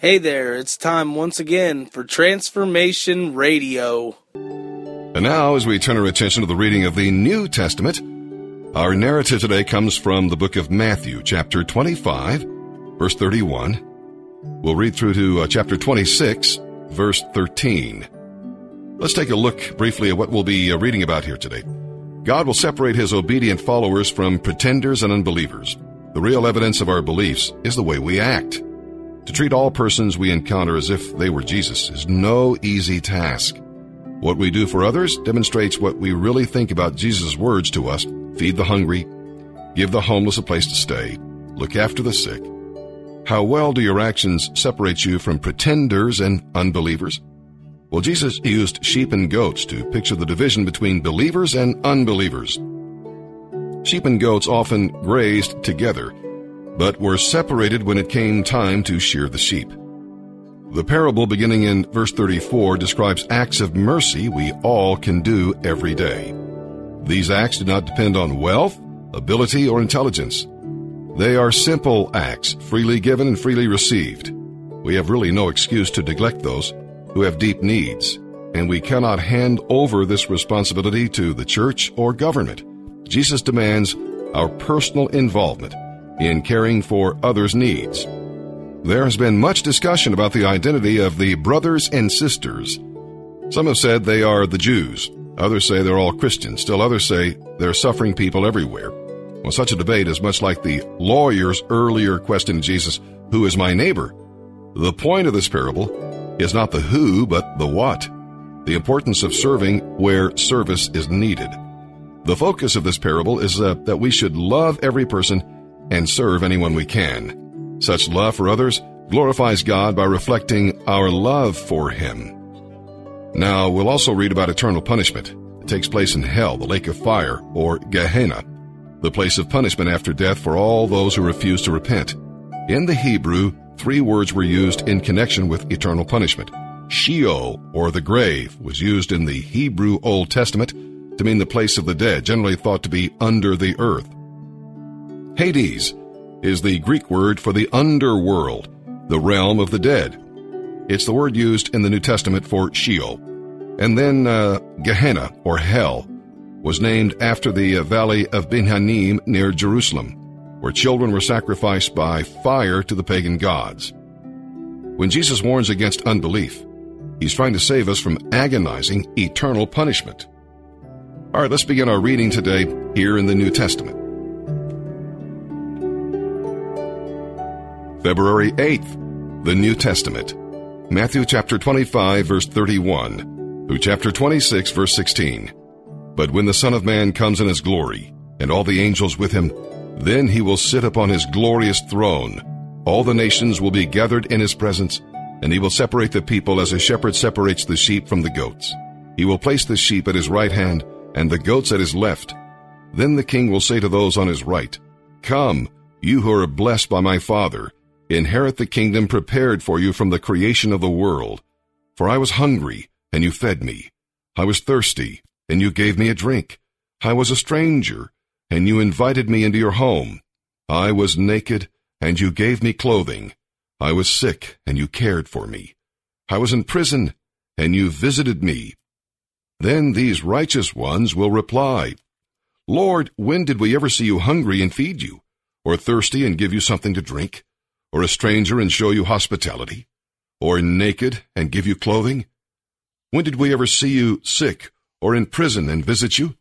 Hey there, it's time once again for Transformation Radio. And now, as we turn our attention to the reading of the New Testament, our narrative today comes from the book of Matthew, chapter 25, verse 31. We'll read through to uh, chapter 26, verse 13. Let's take a look briefly at what we'll be uh, reading about here today. God will separate his obedient followers from pretenders and unbelievers. The real evidence of our beliefs is the way we act. To treat all persons we encounter as if they were Jesus is no easy task. What we do for others demonstrates what we really think about Jesus' words to us feed the hungry, give the homeless a place to stay, look after the sick. How well do your actions separate you from pretenders and unbelievers? Well, Jesus used sheep and goats to picture the division between believers and unbelievers. Sheep and goats often grazed together, but were separated when it came time to shear the sheep. The parable beginning in verse 34 describes acts of mercy we all can do every day. These acts do not depend on wealth, ability, or intelligence. They are simple acts, freely given and freely received. We have really no excuse to neglect those who have deep needs, and we cannot hand over this responsibility to the church or government. Jesus demands our personal involvement in caring for others' needs. There has been much discussion about the identity of the brothers and sisters. Some have said they are the Jews. Others say they're all Christians. Still others say they're suffering people everywhere. Well, such a debate is much like the lawyer's earlier question to Jesus, Who is my neighbor? The point of this parable is not the who, but the what. The importance of serving where service is needed. The focus of this parable is uh, that we should love every person and serve anyone we can. Such love for others glorifies God by reflecting our love for Him. Now, we'll also read about eternal punishment. It takes place in hell, the lake of fire, or Gehenna, the place of punishment after death for all those who refuse to repent. In the Hebrew, three words were used in connection with eternal punishment. Sheol, or the grave, was used in the Hebrew Old Testament to mean the place of the dead, generally thought to be under the earth. Hades is the Greek word for the underworld, the realm of the dead. It's the word used in the New Testament for Sheol. And then uh, Gehenna, or hell, was named after the uh, valley of Ben Hinnom near Jerusalem, where children were sacrificed by fire to the pagan gods. When Jesus warns against unbelief, he's trying to save us from agonizing eternal punishment. All right, let's begin our reading today here in the New Testament. February 8th, the New Testament. Matthew chapter 25 verse 31 through chapter 26 verse 16. But when the Son of Man comes in his glory, and all the angels with him, then he will sit upon his glorious throne. All the nations will be gathered in his presence, and he will separate the people as a shepherd separates the sheep from the goats. He will place the sheep at his right hand, and the goats at his left. Then the king will say to those on his right, Come, you who are blessed by my Father, Inherit the kingdom prepared for you from the creation of the world. For I was hungry, and you fed me. I was thirsty, and you gave me a drink. I was a stranger, and you invited me into your home. I was naked, and you gave me clothing. I was sick, and you cared for me. I was in prison, and you visited me. Then these righteous ones will reply, Lord, when did we ever see you hungry and feed you, or thirsty and give you something to drink? Or a stranger and show you hospitality? Or naked and give you clothing? When did we ever see you sick or in prison and visit you?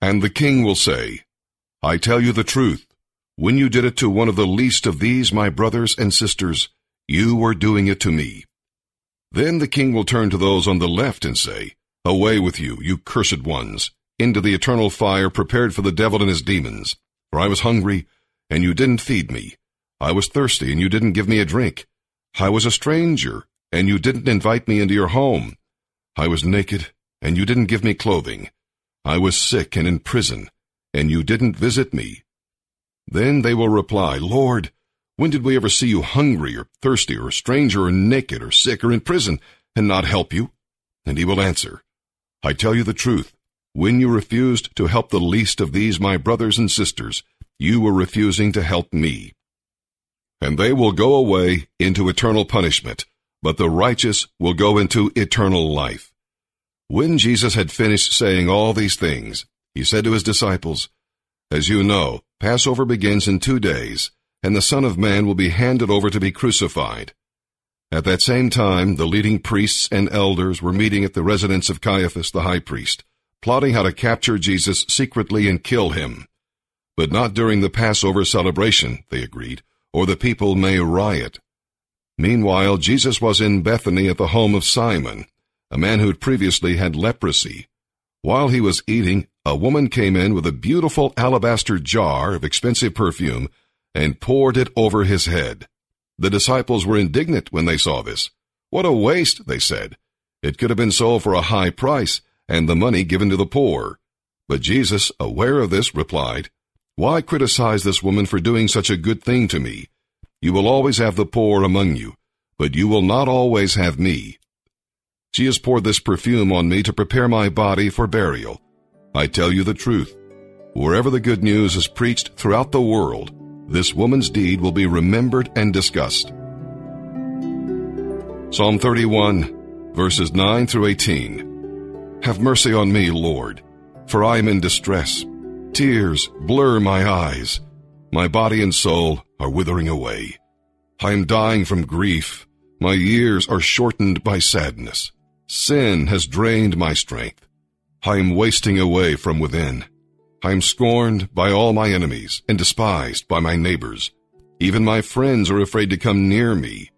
And the king will say, I tell you the truth. When you did it to one of the least of these, my brothers and sisters, you were doing it to me. Then the king will turn to those on the left and say, Away with you, you cursed ones, into the eternal fire prepared for the devil and his demons. For I was hungry, and you didn't feed me. I was thirsty, and you didn't give me a drink. I was a stranger, and you didn't invite me into your home. I was naked, and you didn't give me clothing. I was sick and in prison, and you didn't visit me. Then they will reply, Lord, when did we ever see you hungry or thirsty or a stranger or naked or sick or in prison and not help you? And he will answer, I tell you the truth, when you refused to help the least of these my brothers and sisters, you were refusing to help me. And they will go away into eternal punishment, but the righteous will go into eternal life. When Jesus had finished saying all these things, he said to his disciples, As you know, Passover begins in two days, and the Son of Man will be handed over to be crucified. At that same time, the leading priests and elders were meeting at the residence of Caiaphas the high priest, plotting how to capture Jesus secretly and kill him. But not during the Passover celebration, they agreed, or the people may riot. Meanwhile, Jesus was in Bethany at the home of Simon, a man who had previously had leprosy. While he was eating, a woman came in with a beautiful alabaster jar of expensive perfume and poured it over his head. The disciples were indignant when they saw this. What a waste, they said. It could have been sold for a high price and the money given to the poor. But Jesus, aware of this, replied, Why criticize this woman for doing such a good thing to me? You will always have the poor among you, but you will not always have me. She has poured this perfume on me to prepare my body for burial. I tell you the truth. Wherever the good news is preached throughout the world, this woman's deed will be remembered and discussed. Psalm 31, verses 9 through 18. Have mercy on me, Lord, for I am in distress. Tears blur my eyes. My body and soul are withering away. I am dying from grief. My years are shortened by sadness. Sin has drained my strength. I am wasting away from within. I am scorned by all my enemies and despised by my neighbors. Even my friends are afraid to come near me.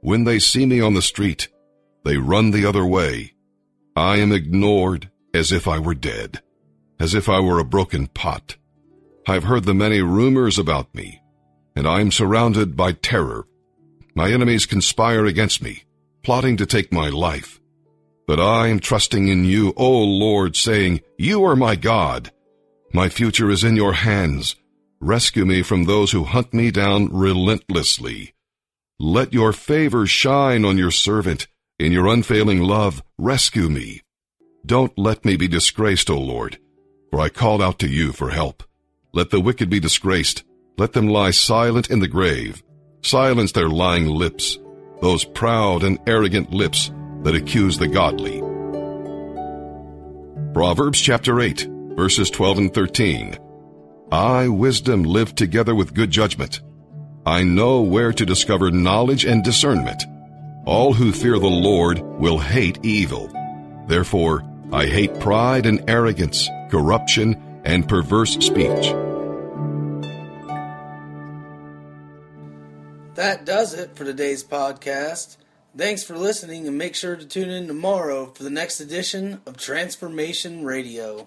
When they see me on the street, they run the other way. I am ignored as if I were dead, as if I were a broken pot. I've heard the many rumors about me, and I am surrounded by terror. My enemies conspire against me, plotting to take my life. But I am trusting in you, O Lord, saying, You are my God. My future is in your hands. Rescue me from those who hunt me down relentlessly. Let your favor shine on your servant. In your unfailing love, rescue me. Don't let me be disgraced, O Lord, for I called out to you for help. Let the wicked be disgraced. Let them lie silent in the grave. Silence their lying lips, those proud and arrogant lips that accuse the godly. Proverbs chapter 8 verses 12 and 13. I, wisdom, live together with good judgment. I know where to discover knowledge and discernment. All who fear the Lord will hate evil. Therefore, I hate pride and arrogance, corruption, and perverse speech. That does it for today's podcast. Thanks for listening and make sure to tune in tomorrow for the next edition of Transformation Radio.